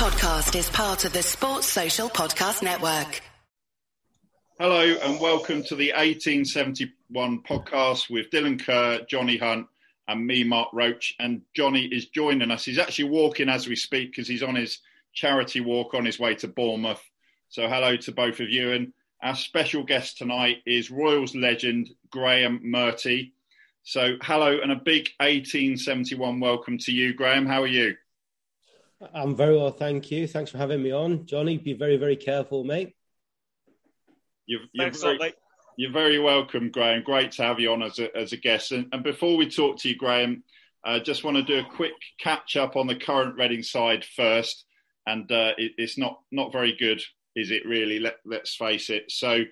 podcast is part of the Sports Social Podcast Network. Hello and welcome to the 1871 podcast with Dylan Kerr, Johnny Hunt, and me, Mark Roach. And Johnny is joining us. He's actually walking as we speak because he's on his charity walk on his way to Bournemouth. So, hello to both of you. And our special guest tonight is Royals legend Graeme Murty. So, hello and a big 1871 welcome to you, Graeme. How are you? I'm very well, thank you. Thanks for having me on, Johnny. Be very, very careful, mate. You're, you're, very, mate. you're very welcome, Graeme. Great to have you on as a, as a guest. And, and before we talk to you, Graeme, I uh, just want to do a quick catch up on the current Reading side first. And uh, it, it's not not very good, is it? Really? Let, let's face it. So.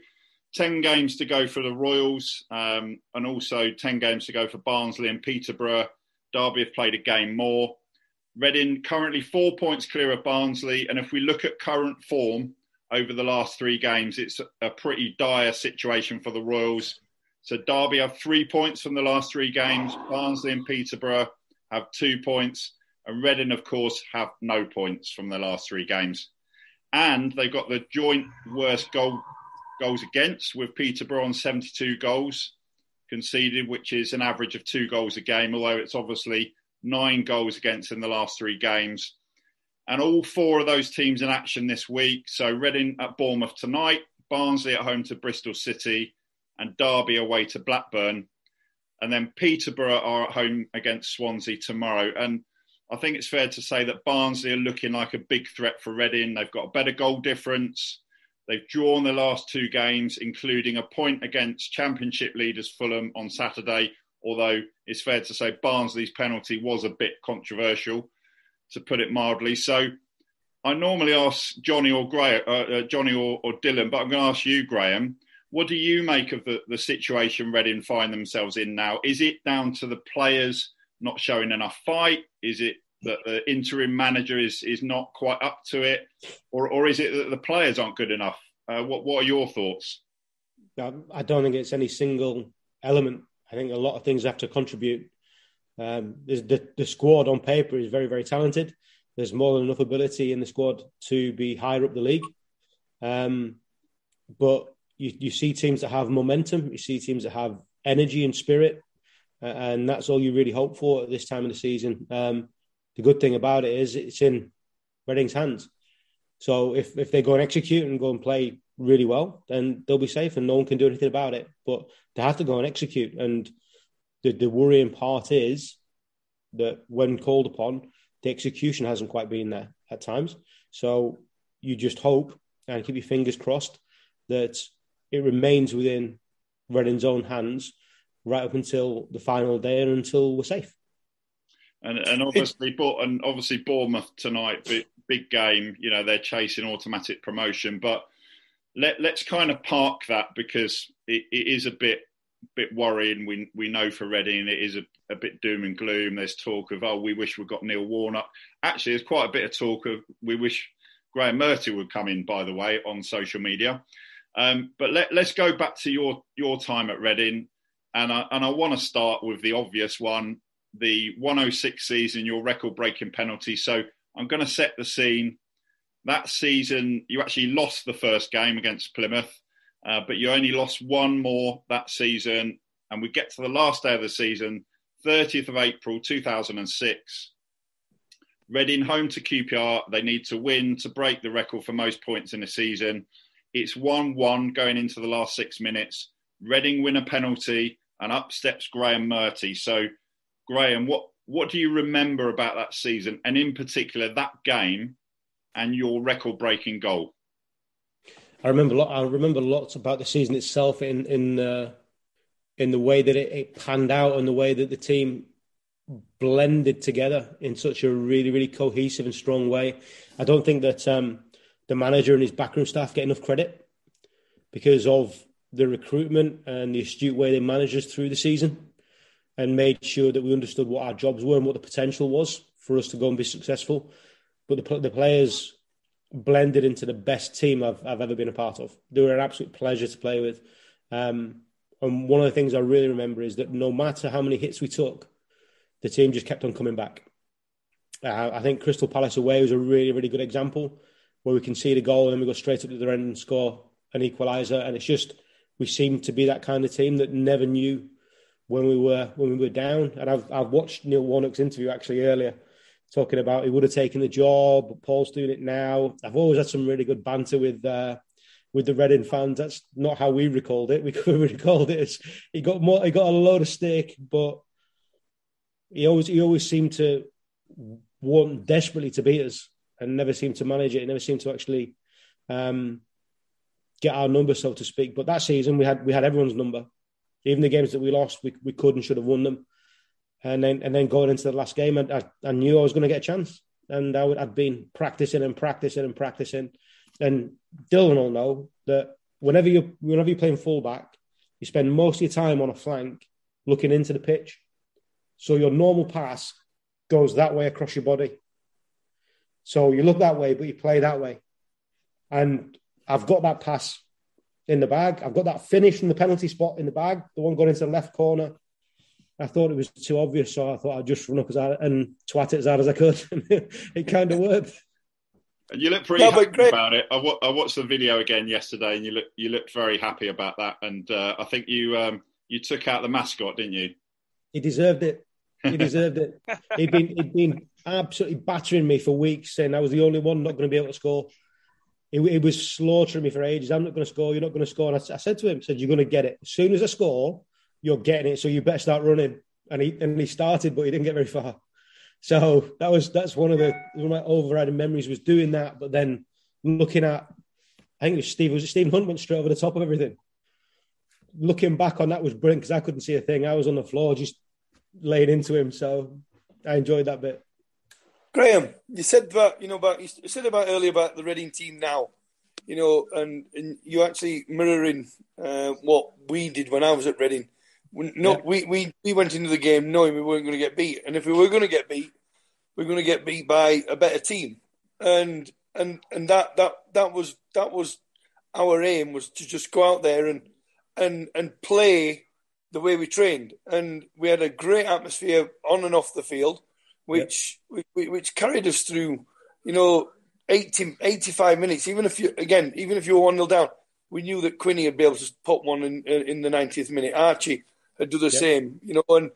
10 games to go for the Royals, um, and also 10 games to go for Barnsley and Peterborough. Derby have played a game more. Reading currently four points clear of Barnsley, and if we look at current form over the last three games, it's a pretty dire situation for the Royals. So Derby have three points from the last three games. Barnsley and Peterborough have two points, and Reading, of course, have no points from the last three games. And they've got the joint worst goal goals against with Peterborough on 72 goals conceded, which is an average of two goals a game, although it's obviously nine goals against in the last three games. And all four of those teams in action this week. So Reading at Bournemouth tonight, Barnsley at home to Bristol City, and Derby away to Blackburn. And then Peterborough are at home against Swansea tomorrow. And I think it's fair to say that Barnsley are looking like a big threat for Reading. They've got a better goal difference. They've drawn the last two games, including a point against Championship leaders Fulham on Saturday, although it's fair to say Barnsley's penalty was a bit controversial, to put it mildly. So I normally ask Johnny or Graeme, uh, uh, Johnny or, or, Dylan, but I'm going to ask you, Graeme. What do you make of the, the situation Reading find themselves in now? Is it down to the players not showing enough fight? Is it that the interim manager is is not quite up to it, or or is it that the players aren't good enough? Uh, what what are your thoughts? I don't think it's any single element. I think a lot of things have to contribute. Um, the, the squad on paper is very, very talented. There's more than enough ability in the squad to be higher up the league. Um, but you, you see teams that have momentum, you see teams that have energy and spirit, uh, and that's all you really hope for at this time of the season. Um, the good thing about it is it's in Reading's hands. So if, if they go and execute and go and play really well, then they'll be safe and no one can do anything about it. But they have to go and execute. And the, the worrying part is that when called upon, the execution hasn't quite been there at times. So you just hope and keep your fingers crossed that it remains within Reading's own hands right up until the final day and until we're safe. And, and obviously, and obviously Bournemouth tonight, big, big game. You know they're chasing automatic promotion, but let, us kind of park that because it, it is a bit bit worrying. We we know for Reading it is a, a, bit doom and gloom. There's talk of oh we wish we got Neil Warnock. Actually, there's quite a bit of talk of we wish Graeme Murty would come in. By the way, on social media. Um, but let, us go back to your your time at Reading, and I, and I want to start with the obvious one, the 106 season, your record breaking penalty. So I'm going to set the scene that season, you actually lost the first game against Plymouth, uh, but you only lost one more that season. And we get to the last day of the season, 30th of April 2006. Reading home to QPR. They need to win to break the record for most points in a season. It's 1 1 going into the last six minutes. Reading win a penalty, and up steps Graeme Murty. So, Graeme, what, what do you remember about that season, and in particular that game and your record-breaking goal? I remember. A lot, I remember lots about the season itself in in uh, in the way that it, it panned out and the way that the team blended together in such a really really cohesive and strong way. I don't think that um, the manager and his backroom staff get enough credit because of the recruitment and the astute way they managed us through the season and made sure that we understood what our jobs were and what the potential was for us to go and be successful but the, the players blended into the best team I've, I've ever been a part of. They were an absolute pleasure to play with. Um, and one of the things I really remember is that no matter how many hits we took, the team just kept on coming back. Uh, I think Crystal Palace away was a really, really good example where we see the goal and then we go straight up to the end and score an equaliser. And it's just we seem to be that kind of team that never knew when we were when we were down. And I've I've watched Neil Warnock's interview actually earlier, talking about he would have taken the job, but Paul's doing it now. I've always had some really good banter with uh, with the Reading fans. That's not how we recalled it. We we recalled it as he got more, he got a load of stick, but he always he always seemed to want desperately to beat us and never seemed to manage it. He never seemed to actually um, get our number, so to speak. But that season we had we had everyone's number. Even the games that we lost, we, we could and should have won them. And then and then going into the last game, I, I knew I was going to get a chance. And I would, I'd been practicing and practicing and practicing. And Dylan will know that whenever you whenever you're playing fullback, you spend most of your time on a flank looking into the pitch. So your normal pass goes that way across your body. So you look that way, but you play that way. And I've got that pass in the bag. I've got that finish from the penalty spot in the bag, the one going into the left corner. I thought it was too obvious, so I thought I'd just run up as hard and twat it as hard as I could. it kind of worked. And you look pretty no, happy about it. I, w- I watched the video again yesterday, and you look you looked very happy about that. And uh, I think you um, you took out the mascot, didn't you? He deserved it. He deserved it. He'd been he'd been absolutely battering me for weeks, saying I was the only one not going to be able to score. He, he was slaughtering me for ages. I'm not going to score. You're not going to score. And I, I said to him, I "said You're going to get it as soon as I score. You're getting it. So you better start running." And he and he started, but he didn't get very far. So that was that's one of the one of my overriding memories was doing that, but then looking at I think it was Steve was it Stephen Hunt went straight over the top of everything. Looking back on that was brilliant because I couldn't see a thing. I was on the floor just laying into him, so I enjoyed that bit. Graeme, you said about you know about you said about earlier about the Reading team now, you know, and, and you actually mirroring uh, what we did when I was at Reading. No, yeah. we, we, we went into the game knowing we weren't going to get beat, and if we were going to get beat, we are going to get beat by a better team, and and and that that that was that was our aim was to just go out there and and and play the way we trained, and we had a great atmosphere on and off the field, which yep. which, which carried us through, you know, 80, 85 minutes. Even if you again, even if you were one 0 down, we knew that Quinny would be able to put one in in the 90th minute. Archie and do the yep. same. You know, and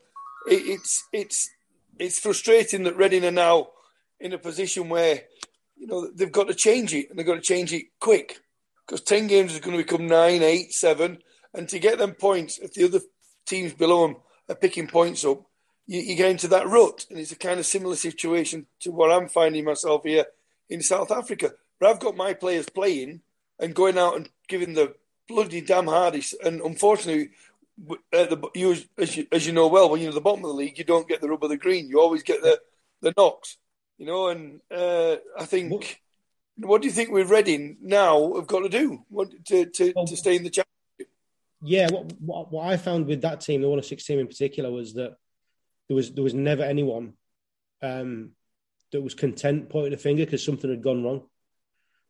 it, it's it's it's frustrating that Reading are now in a position where you know they've got to change it and they've got to change it quick because ten games is going to become nine, eight, seven, and to get them points if the other teams below them are picking points up, you, you get into that rut, and it's a kind of similar situation to what I'm finding myself here in South Africa. But I've got my players playing and going out and giving the bloody damn hardest, and unfortunately, uh, the, you, as you as you know well, when you're at the bottom of the league, you don't get the rub of the green. You always get the the knocks, you know. And uh, I think, what, what, do you think we're Reading now have got to do what, to to, to stay in the championship? Yeah, what, what, what I found with that team, the one of six team in particular, was that there was there was never anyone um, that was content pointing a finger because something had gone wrong.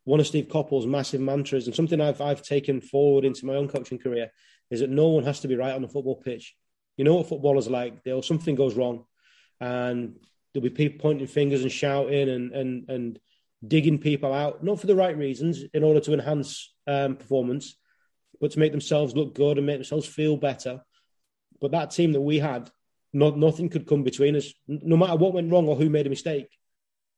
One of Steve Coppell's massive mantras, and something I've I've taken forward into my own coaching career, is that no one has to be right on the football pitch. You know what footballers like? They'll something goes wrong, and there'll be people pointing fingers and shouting and and and digging people out, not for the right reasons, in order to enhance um, performance, but to make themselves look good and make themselves feel better. But that team that we had, not, nothing could come between us. No matter what went wrong or who made a mistake,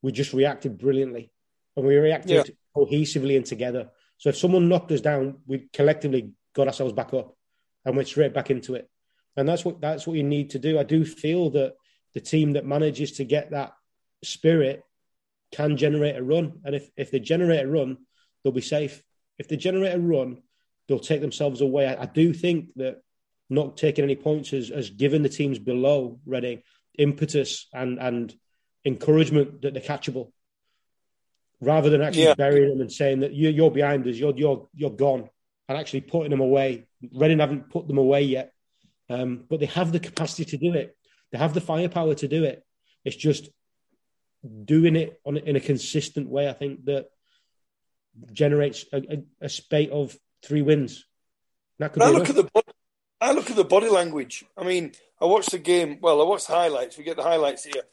we just reacted brilliantly, and we reacted yeah. cohesively and together. So if someone knocked us down, we collectively got ourselves back up and went straight back into it. And that's what that's what you need to do. I do feel that the team that manages to get that spirit can generate a run. And if, if they generate a run, they'll be safe. If they generate a run, they'll take themselves away. I, I do think that not taking any points has, has given the teams below Reading impetus and, and encouragement that they're catchable. Rather than actually yeah. burying them and saying that you're, you're behind us, you're, you're, you're gone, and actually putting them away Reading haven't put them away yet, um, but they have the capacity to do it. They have the firepower to do it. It's just doing it on in a consistent way. I think that generates a, a, a spate of three wins. I look at the I look at the body language. I mean, I watched the game. Well, I watched the highlights. We get the highlights here,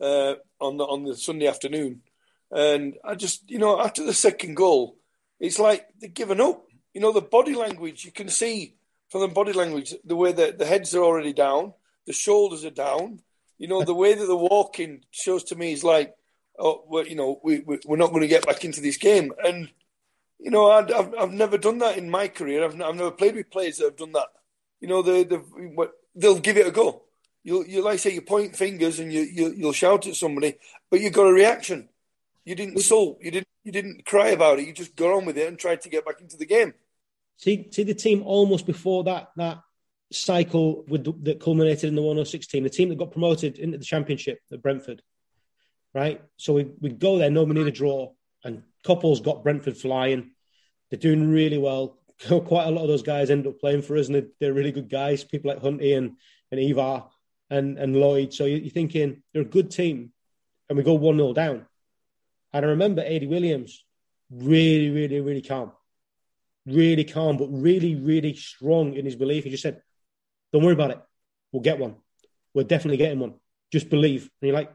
uh, on the on the Sunday afternoon, and I just you know after the second goal, it's like they've given up. You know the body language you can see from the body language the way that the heads are already down, the shoulders are down. You know the way that they're walking shows to me is like, oh, well, you know we, we we're not going to get back into this game and you know, i have I've never done that in my career. I've, I've never played with players that have done that. You know, they, they'll give it a go. You'll, you like I say, you point fingers and you, you, you'll shout at somebody, but you got a reaction. You didn't sulk. You didn't, you didn't cry about it. You just got on with it and tried to get back into the game. See, see the team almost before that, that cycle with, that culminated in the 106 team, the team that got promoted into the championship at Brentford, right? So we, we go there, no, need a draw. And Coppell's got Brentford flying. They're doing really well. Quite a lot of those guys end up playing for us, and they're, they're really good guys. People like Hunty and, and Ivar and, and Lloyd. So you're thinking they're a good team, and we go 1 0 down. And I remember Adi Williams, really, really, really calm. Really calm, but really, really strong in his belief. He just said, Don't worry about it. We'll get one. We're definitely getting one. Just believe. And you're like,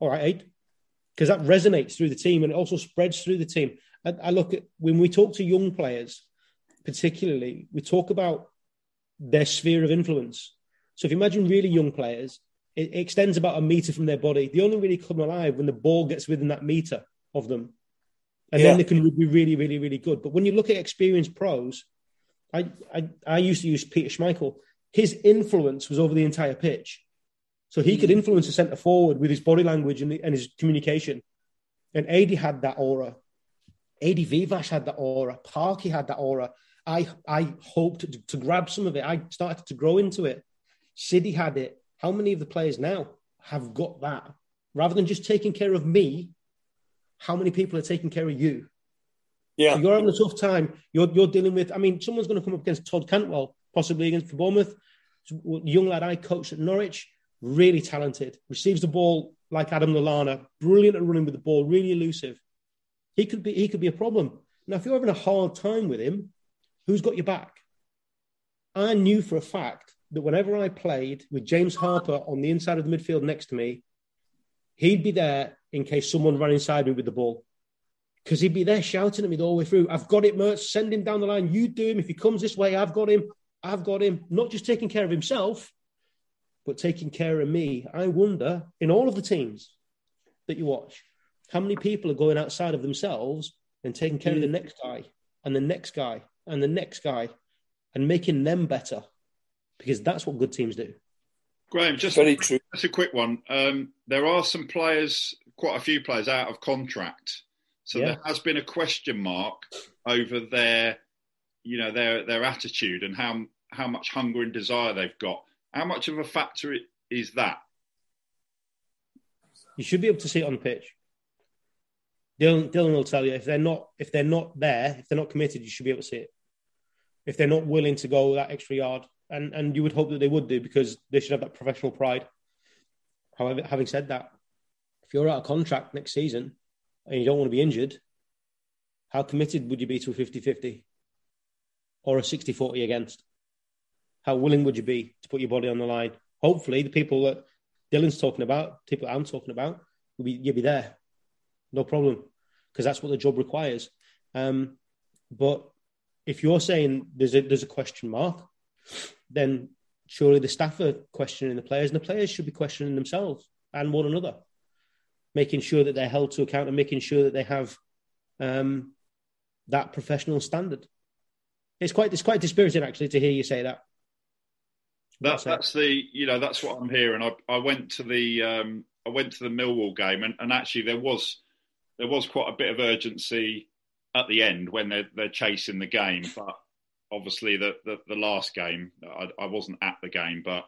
All right, Aid, because that resonates through the team and it also spreads through the team. I, I, look at when we talk to young players, particularly, we talk about their sphere of influence. So if you imagine really young players, it extends about a meter from their body. They only really come alive when the ball gets within that meter of them. And yeah. then they can be really, really, really good. But when you look at experienced pros, I, I, I used to use Peter Schmeichel. His influence was over the entire pitch. So he could hmm. influence a centre forward with his body language and, and his communication. And Adi had that aura. Adi Viveash had that aura. Parky had that aura. I I hoped to, to, grab some of it. I started to grow into it. City had it. How many of the players now have got that? Rather than just taking care of me, how many people are taking care of you? Yeah. So you're having a tough time. You're, you're dealing with, I mean, someone's going to come up against Todd Cantwell, possibly against for Bournemouth. Young lad I coached at Norwich really talented, receives the ball like Adam Lallana, brilliant at running with the ball, really elusive. He could be he could be a problem. Now, if you're having a hard time with him, who's got your back? I knew for a fact that whenever I played with James Harper on the inside of the midfield next to me, he'd be there in case someone ran inside me with the ball. Because he'd be there shouting at me the whole way through. I've got it, Mert. Send him down the line. You do him. If he comes this way, I've got him. I've got him. Not just taking care of himself, but taking care of me. I wonder in all of the teams that you watch, how many people are going outside of themselves and taking care mm. of the mm. next guy and the next guy and the next guy and making them better because that's what good teams do. Graeme, just very true. That's a quick one. Um, there are some players, quite a few players, out of contract, so yeah. there has been a question mark over their, you know, their their attitude and how how much hunger and desire they've got. How much of a factor is that? You should be able to see it on the pitch. Dylan, Dylan will tell you if they're not if they're not there, if they're not committed, you should be able to see it. If they're not willing to go that extra yard, and and you would hope that they would do because they should have that professional pride. However, having said that, if you're out of contract next season and you don't want to be injured, how committed would you be to a 50-50 or a 60-40 against? how willing would you be to put your body on the line? Hopefully, the people that Dylan's talking about, people I'm talking about, will be you'll be there, no problem, because that's what the job requires. Um, but if you're saying there's a there's a question mark, then surely the staff are questioning the players, and the players should be questioning themselves and one another, making sure that they're held to account and making sure that they have um, that professional standard. It's quite it's quite dispiriting actually to hear you say that. That, that's the you know that's what I'm hearing. I, I went to the um, I went to the Millwall game and, and actually there was there was quite a bit of urgency at the end when they're they're chasing the game. But obviously the the, the last game I, I, wasn't at the game, but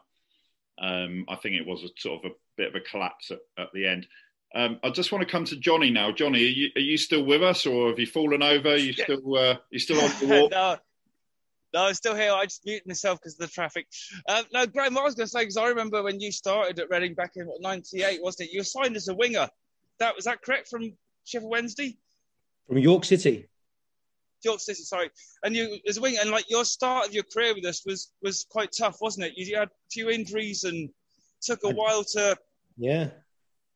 um, I think it was a sort of a bit of a collapse at, at the end. Um, I just want to come to Johnny now. Johnny, are you, are you still with us, or have you fallen over? Are you still uh, you still on the walk? no, no, I'm still here. I just muted myself because of the traffic. Uh, no, Graeme, what I was going to say, because I remember when you started at Reading back in what, 98, wasn't it? You were signed as a winger. That Was that correct from Sheffield Wednesday? From York City. York City, sorry. And you as a winger, and like your start of your career with us was was quite tough, wasn't it? You, you had a few injuries and took a I, while to. Yeah.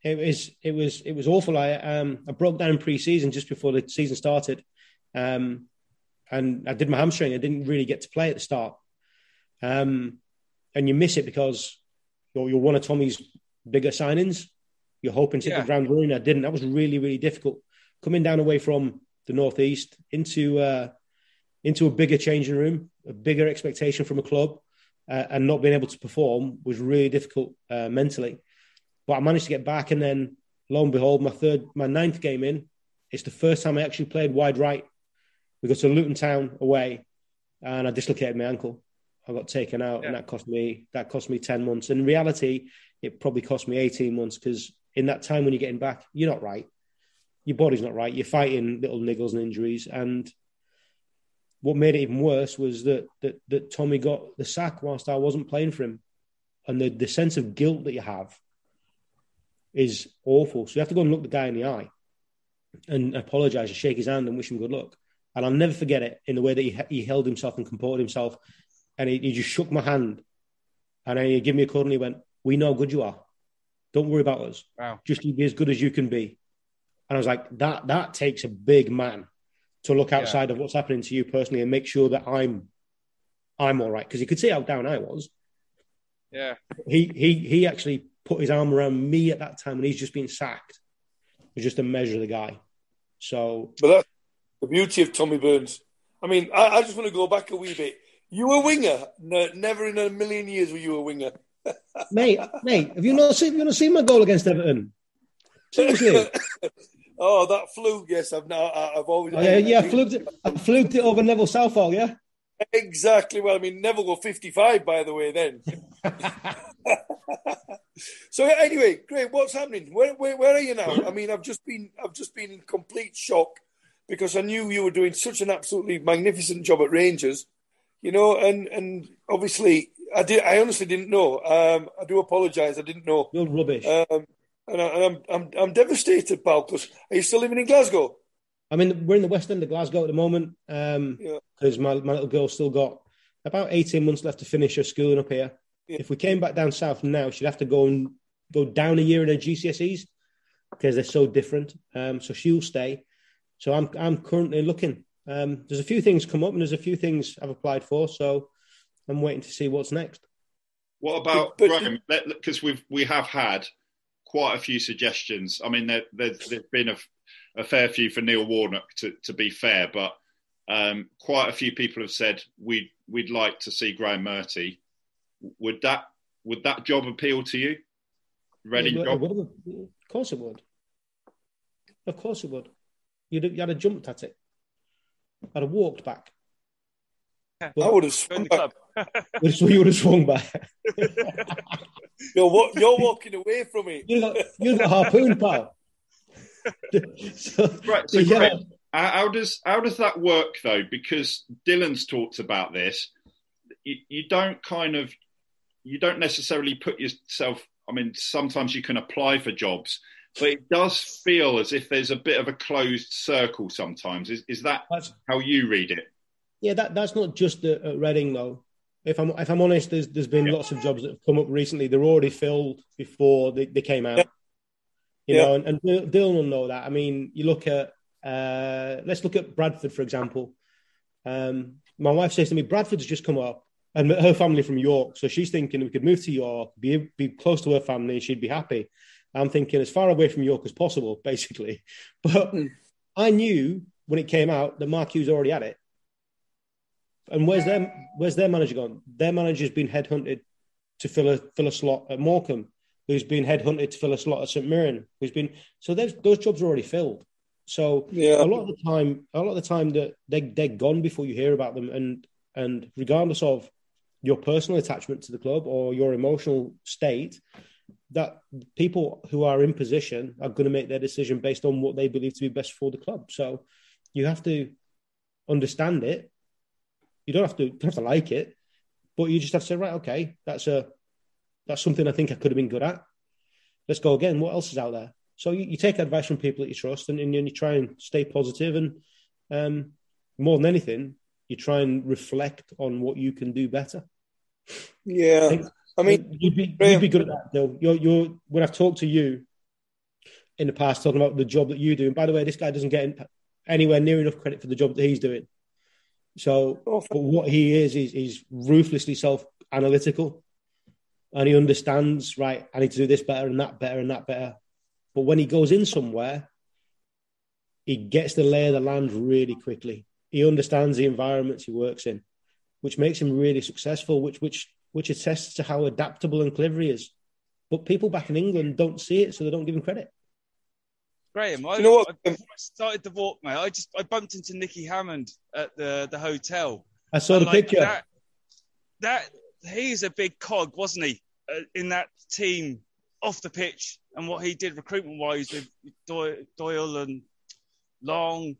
It was it was it was awful. I um I broke down in pre-season just before the season started, um, and I did my hamstring. I didn't really get to play at the start, um, and you miss it because you're, you're one of Tommy's bigger signings. You're hoping to hit yeah. the ground running. I didn't. That was really really difficult coming down away from the northeast into uh, into a bigger changing room, a bigger expectation from a club, uh, and not being able to perform was really difficult uh, mentally. But I managed to get back, and then lo and behold, my third, my ninth game in, it's the first time I actually played wide right. We go to Luton Town away, and I dislocated my ankle. I got taken out, yeah. and that cost me that cost me ten months. In reality, it probably cost me eighteen months because in that time when you're getting back, you're not right. Your body's not right. You're fighting little niggles and injuries, and what made it even worse was that that that Tommy got the sack whilst I wasn't playing for him, and the the sense of guilt that you have is awful. So you have to go and look the guy in the eye and apologize and shake his hand and wish him good luck. And I'll never forget it in the way that he, he held himself and comported himself. And he, he just shook my hand and then he gave me a call and he went, We know how good you are. Don't worry about us. Wow. Just be as good as you can be. And I was like, that that takes a big man to look outside yeah. of what's happening to you personally and make sure that I'm I'm all right. Because you could see how down I was. Yeah. He he he actually put his arm around me at that time when he's just been sacked. It's just a measure of the guy. So, but that's the beauty of Tommy Burns. I mean, I, I just want to go back a wee bit. You were a winger. No, never in a million years were you a winger. mate, mate, have you not seen? Have you not seen my goal against Everton? Seriously. oh, that fluke! Yes, I've now. I've always. Oh, yeah, yeah, I fluked it. I fluked it over Neville Southall. Yeah. Exactly. Well, I mean, Neville was fifty-five, by the way. Then. so anyway, great. What's happening? Where, where, where are you now? I mean, I've just been I've just been in complete shock because I knew you were doing such an absolutely magnificent job at Rangers, you know, and and obviously I did I honestly didn't know. Um, I do apologise. I didn't know. You're rubbish. Um, and, I, am I'm, I'm I'm devastated, pal. Because are you still living in Glasgow? I mean, we're in the west end of Glasgow at the moment because um, yeah. my my little girl's still got about 18 months left to finish her schooling up here. Yeah. If we came back down south now, she'd have to go and go down a year in her GCSEs because they're so different. Um, so she'll stay. So I'm I'm currently looking. Um, there's a few things come up, and there's a few things I've applied for. So I'm waiting to see what's next. What about Because we've we have had quite a few suggestions. I mean, there, has there, been a, a, fair few for Neil Warnock, to, to be fair, but um, quite a few people have said we'd we'd like to see Graeme Murty would that would that job appeal to you? Ready yeah, job? Of course it would. Of course it would. You'd, you had a jumped at it. I'd have walked back. But I would have swung back. you would have swung back. you're, you're walking away from it. You got, you got harpoon, pal. So, right, so yeah. Greg, how does how does that work though? Because Dylan's talked about this. You, you don't kind of you don't necessarily put yourself. I mean, sometimes you can apply for jobs, but it does feel as if there's a bit of a closed circle sometimes. Is, is that that's, how you read it? Yeah, that, that's not just at, at Reading though. If I'm if I'm honest, there's there's been yeah. lots of jobs that have come up recently. They're already filled before they, they came out. You yeah. know, and, and Dylan will know that. I mean, you look at uh, let's look at Bradford for example. Um, my wife says to me, Bradford's just come up and her family from York. So she's thinking we could move to York, be be close to her family, she'd be happy. I'm thinking as far away from York as possible, basically. But mm. I knew when it came out that Mark Hughes already had it. And where's their where's their manager gone? Their manager's been headhunted to fill a fill a slot at Morecambe, who's been headhunted to fill a slot at St Mirren, who's been so those jobs are already filled. So yeah. a lot of the time, a lot of the time that they they're gone before you hear about them, and and regardless of your personal attachment to the club or your emotional state, that people who are in position are going to make their decision based on what they believe to be best for the club. So you have to understand it. You don't have to don't have to like it, but you just have to say, right, okay, that's a that's something I think I could have been good at. Let's go again. What else is out there? So you, you take advice from people that you trust, and, and you try and stay positive. And um, more than anything, you try and reflect on what you can do better. Yeah. I, I mean, you'd be, you'd be good at that, though. You're, you're, when I've talked to you, in the past talking about the job that you do. And by the way, this guy doesn't get anywhere near enough credit for the job that he's doing. So, but what he is, is he's ruthlessly self analytical and he understands, right, I need to do this better and that better and that better. But when he goes in somewhere, he gets the lay of the land really quickly. He understands the environments he works in, which makes him really successful, which which which attests to how adaptable and clever he is. But people back in England don't see it, so they don't give him credit. Graeme, I, you know what? I started the walk, mate. I just I bumped into Nicky Hammond at the the hotel. I saw the like, picture. That, that he's a big cog, wasn't he, uh, in that team off the pitch and what he did recruitment wise with Doyle and Long.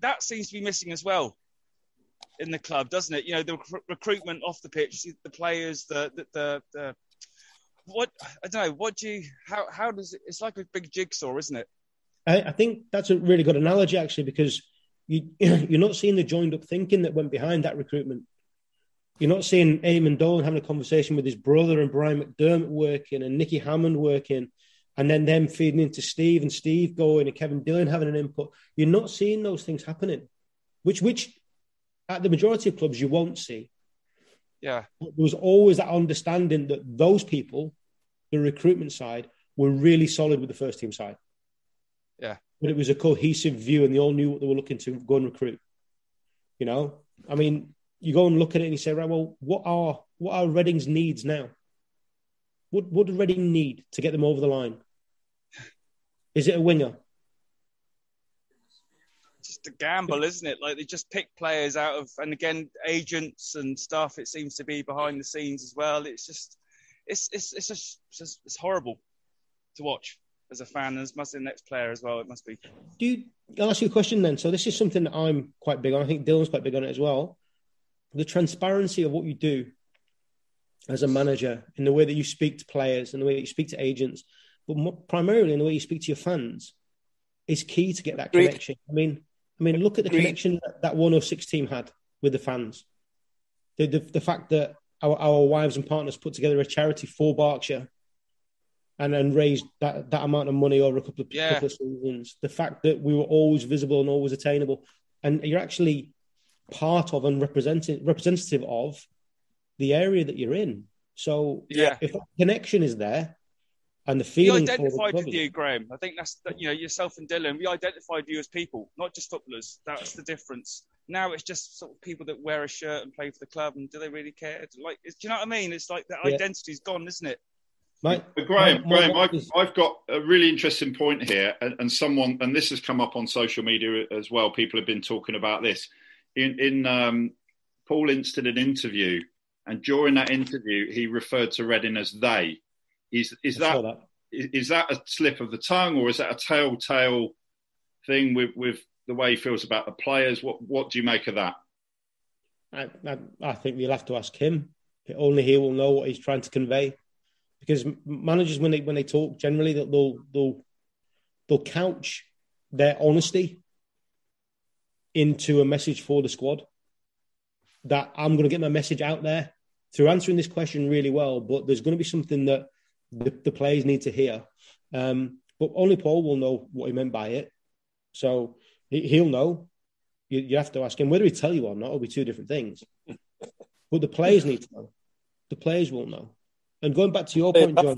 That seems to be missing as well in the club, doesn't it? You know, the rec- recruitment off the pitch, the players, the the, the, the what I don't know. What do you? How how does it? It's like a big jigsaw, isn't it? I, I think that's a really good analogy, actually, because you you're not seeing the joined up thinking that went behind that recruitment. You're not seeing Eamon Dolan having a conversation with his brother and Brian McDermott working and Nicky Hammond working, and then them feeding into Steve and Steve going and Kevin Dillon having an input. You're not seeing those things happening, which which at the majority of clubs you won't see. Yeah, there was always that understanding that those people the recruitment side were really solid with the first team side. Yeah. But it was a cohesive view and they all knew what they were looking to go and recruit. You know? I mean, you go and look at it and you say, right, well, what are what are Reading's needs now? What what does Reading need to get them over the line? Is it a winger? Just a gamble, isn't it? Like they just pick players out of, and again, agents and stuff. It seems to be behind the scenes as well. It's just it's it's it's just, it's, just, it's horrible to watch as a fan, and as must be the next player as well. It must be. Do you, I'll ask you a question then. So this is something that I'm quite big on. I think Dylan's quite big on it as well. The transparency of what you do as a manager, in the way that you speak to players, and the way that you speak to agents, but more, primarily in the way you speak to your fans, is key to get that Agreed. connection. I mean, I mean, look at the Agreed. connection that, that 106 team had with the fans. The, the, the fact that our, our wives and partners put together a charity for Berkshire and then raised that, that amount of money over a couple of, yeah. couple of seasons. The fact that we were always visible and always attainable, and you're actually part of and representing representative of the area that you're in. So yeah, if that connection is there and the feeling, we identified with you, Graeme. I think that's you know yourself and Dylan. We identified you as people, not just footballers. That's the difference. Now it's just sort of people that wear a shirt and play for the club, and do they really care? Like, do you know what I mean? It's like that yeah. identity's gone, isn't it? Mate, but Graeme, Graeme, I've, I've, got a really interesting point here, and, and, someone, and this has come up on social media as well. People have been talking about this. In, in um, Paul Ince did an interview, and during that interview, he referred to Reading as they. Is is that, that. Is, is that a slip of the tongue, or is that a telltale thing with with the way he feels about the players. What what do you make of that? I, I, I think you'll have to ask him. Only he will know what he's trying to convey. Because managers, when they when they talk, generally they'll they'll they'll couch their honesty into a message for the squad. That I'm going to get my message out there through answering this question really well, but there's going to be something that the, the players need to hear. Um, but only Paul will know what he meant by it. So he, will know. You, you, have to ask him whether he tell you or not. It'll be two different things. but the players need to know. The players will know. And going back to your point, John,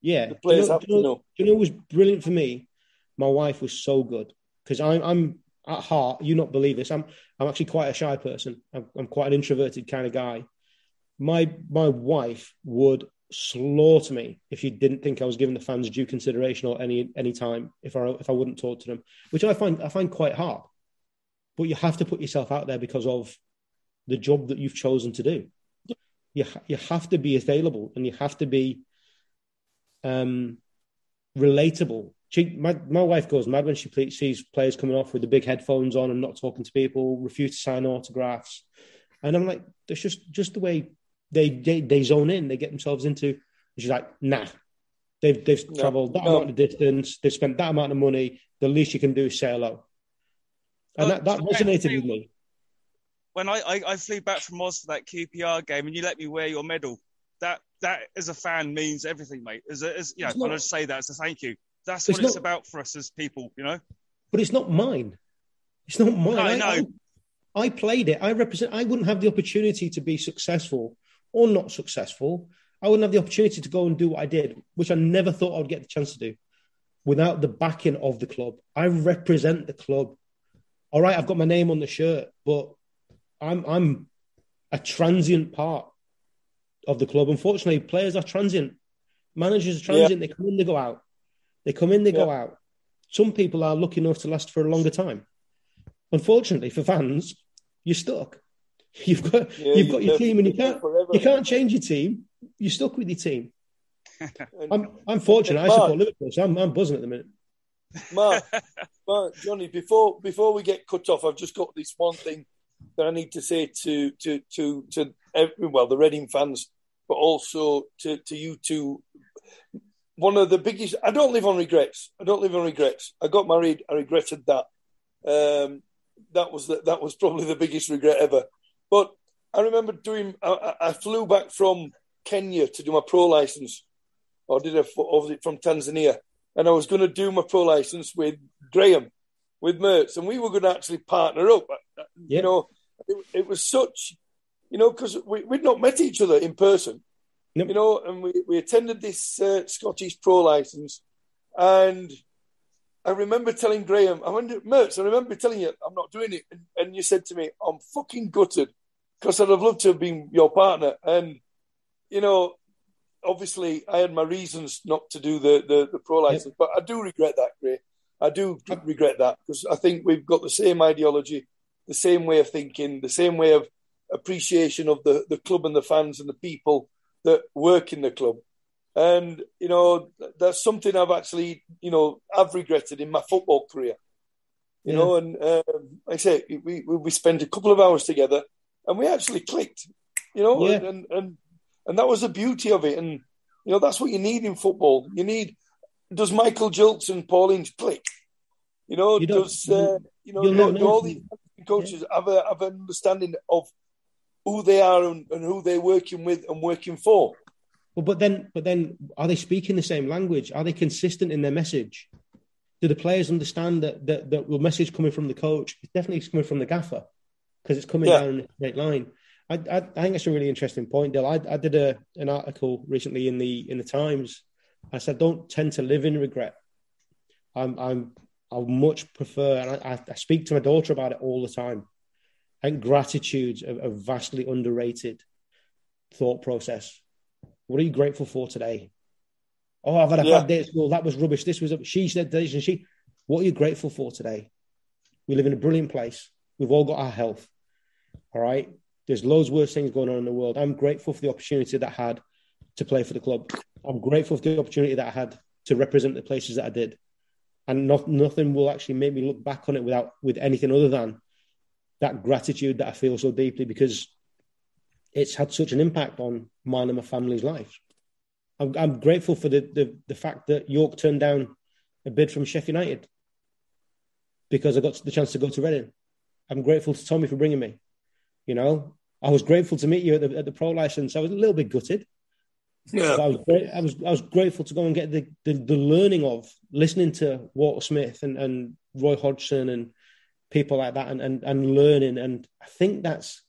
yeah, the players you know, have to know. You know what was brilliant for me? My wife was so good because I'm, I'm at heart. You not believe this? I'm, I'm actually quite a shy person. I'm, I'm quite an introverted kind of guy. My, my wife would slaughter me if you didn't think I was giving the fans due consideration or any any time if I if I wouldn't talk to them, which I find I find quite hard. But you have to put yourself out there because of the job that you've chosen to do. You you have to be available and you have to be um, relatable. She, my my wife goes mad when she sees players coming off with the big headphones on and not talking to people, refuse to sign autographs, and I'm like, that's just just the way they, they they zone in, they get themselves into. she's like, nah, they've they've no, travelled that no. amount of distance, they've spent that amount of money. The least you can do is say hello, and uh, that, that resonated with me. When I, I, I flew back from Oz for that QPR game, and you let me wear your medal, that that as a fan means everything, mate. As, a, as you know, I just say that as a thank you That's what it's, it's about for us as people, you know. But it's not mine. It's not mine. I, I, I, I played it. I represent. I wouldn't have the opportunity to be successful or not successful. I wouldn't have the opportunity to go and do what I did, which I never thought I would get the chance to do, without the backing of the club. I represent the club. All right, I've got my name on the shirt, but I'm I'm a transient part of the club. Unfortunately, players are transient. Managers are transient. Yeah. They come in, they go out. They come in, they yeah. go out. Some people are lucky enough to last for a longer time. Unfortunately, for fans, you're stuck. You've got yeah, you've got your team, and you can't you can't change your team. You're stuck with your team. I'm I'm fortunate. I support Liverpool, so I'm, I'm buzzing at the minute. Mark, Mark, Johnny, before before we get cut off, I've just got this one thing that I need to say to to to to every, well the Reading fans, but also to to you two. One of the biggest. I don't live on regrets. I don't live on regrets. I got married. I regretted that. Um, that was the, that was probably the biggest regret ever. But I remember doing. I, I flew back from Kenya to do my pro license, or did it from Tanzania, and I was going to do my pro license with Graeme, with Mertz, and we were going to actually partner up. You know, it, it, was such, you know, because we, we'd not met each other in person, you know, and we, we attended this uh, Scottish pro license, and I remember telling Graeme, I wonder, Mertz, I remember telling you, I'm not doing it. And, and you said to me, I'm fucking gutted because I'd have loved to have been your partner. And, you know, obviously I had my reasons not to do the, the, the pro license, but I do regret that, Graeme. I do regret that because I think we've got the same ideology, the same way of thinking, the same way of appreciation of the, the club and the fans and the people that work in the club. And, you know, that's something I've actually, you know, I've regretted in my football career. You yeah. know, and um, like I say, we, we spent a couple of hours together and we actually clicked, you know, yeah. and, and, and that was the beauty of it. And, you know, that's what you need in football. You need, does Michael Gilkes and Paul Ince click? You know, you does, uh, you know, all these coaches yeah. have, a, have an understanding of who they are and, and who they're working with and working for? Well, but then, but then, are they speaking the same language? Are they consistent in their message? Do the players understand that that, that the message coming from the coach is definitely coming from the gaffer because it's coming yeah. down a straight line? I, I, I, think that's a really interesting point, Dill. I, I did a, an article recently in the in the Times. I said, don't tend to live in regret. I'm, I'm I much prefer, and I, I, speak to my daughter about it all the time. I think gratitude's a, a vastly underrated thought process what are you grateful for today? Oh, I've had a yeah. bad day at school. That was rubbish. This was, she said this and she. What are you grateful for today? We live in a brilliant place. We've all got our health. All right. There's loads worse things going on in the world. I'm grateful for the opportunity that I had to play for the club. I'm grateful for the opportunity that I had to represent the places that I did. And not, nothing will actually make me look back on it without with anything other than that gratitude that I feel so deeply because it's had such an impact on mine and my family's lives. I'm, I'm grateful for the, the, the fact that York turned down a bid from Sheffield United because I got the chance to go to Reading. I'm grateful to Tommy for bringing me. You know, I was grateful to meet you at the, at the pro license. I was a little bit gutted. Yeah. I was, I was I was grateful to go and get the, the, the learning of listening to Walter Smith and, and Roy Hodgson and people like that and, and, and learning. And I think that's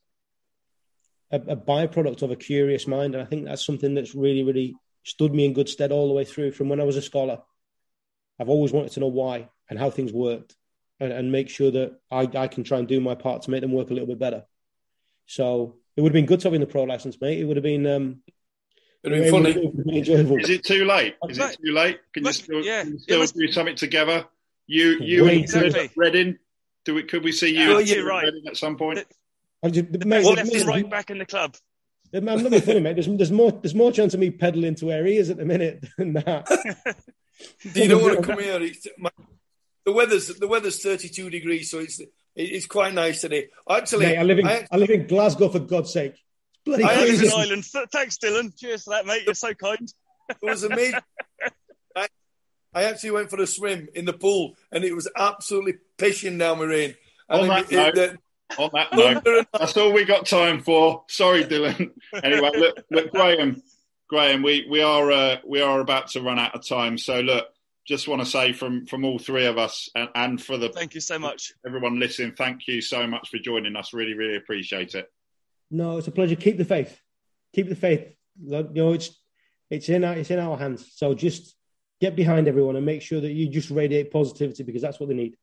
a, a byproduct of a curious mind. And I think that's something that's really, really stood me in good stead all the way through from when I was a scholar. I've always wanted to know why and how things worked and, and make sure that I, I can try and do my part to make them work a little bit better. So it would have been good to have been the pro license, mate. It would have been. Um, It'd been funny. Is it too late? Is it too late? Can you still, yeah. can you still do something together? You, you, and exactly. Reading. Do we? Could we see you? Oh, you're right. At some point. I just, the mate, left is right back in the club. I'm not being funny, mate. There's, there's more there's more chance of me pedaling to where he is at the minute than that. you don't want to come here. My, the weather's the weather's 32 degrees, so it's it's quite nice today. Actually, mate, I live in I, I, live in Glasgow for God's sake. It's bloody I live in Ireland. Thanks, Dylan. Cheers for that, mate. You're so kind. It was amazing. I, I actually went for a swim in the pool, and it was absolutely pissing down with rain. And oh, it, it, on that note, that's all we got time for. Sorry, Dylan. anyway, look, look, Graeme, Graeme, we we are uh, we are about to run out of time. So look, just want to say from from all three of us and, and for the thank you so much everyone listening. Thank you so much for joining us. Really, really appreciate it. No, it's a pleasure. Keep the faith. Keep the faith. You know, it's it's in our it's in our hands. So just get behind everyone and make sure that you just radiate positivity because that's what they need.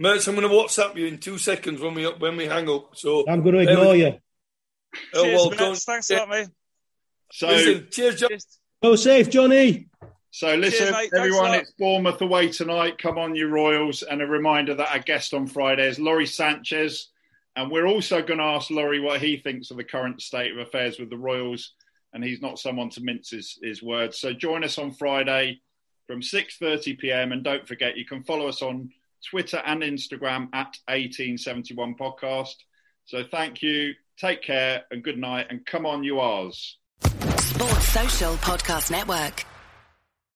Mertz, I'm going to WhatsApp you in two seconds when we when we hang up. So I'm going to ignore you. Oh cheers, well, don't, thanks a lot, mate. So, listen, cheers, John. Go safe, Johnny. So listen, cheers, everyone, it's Bournemouth away tonight. Come on, you Royals! And a reminder that our guest on Friday is Lawrie Sanchez, and we're also going to ask Lawrie what he thinks of the current state of affairs with the Royals. And he's not someone to mince his, his words. So join us on Friday from 6:30 p.m. And don't forget, you can follow us on Twitter and Instagram at 1871 Podcast. So thank you, take care, and good night. And come on, you Rs. Sports Social Podcast Network.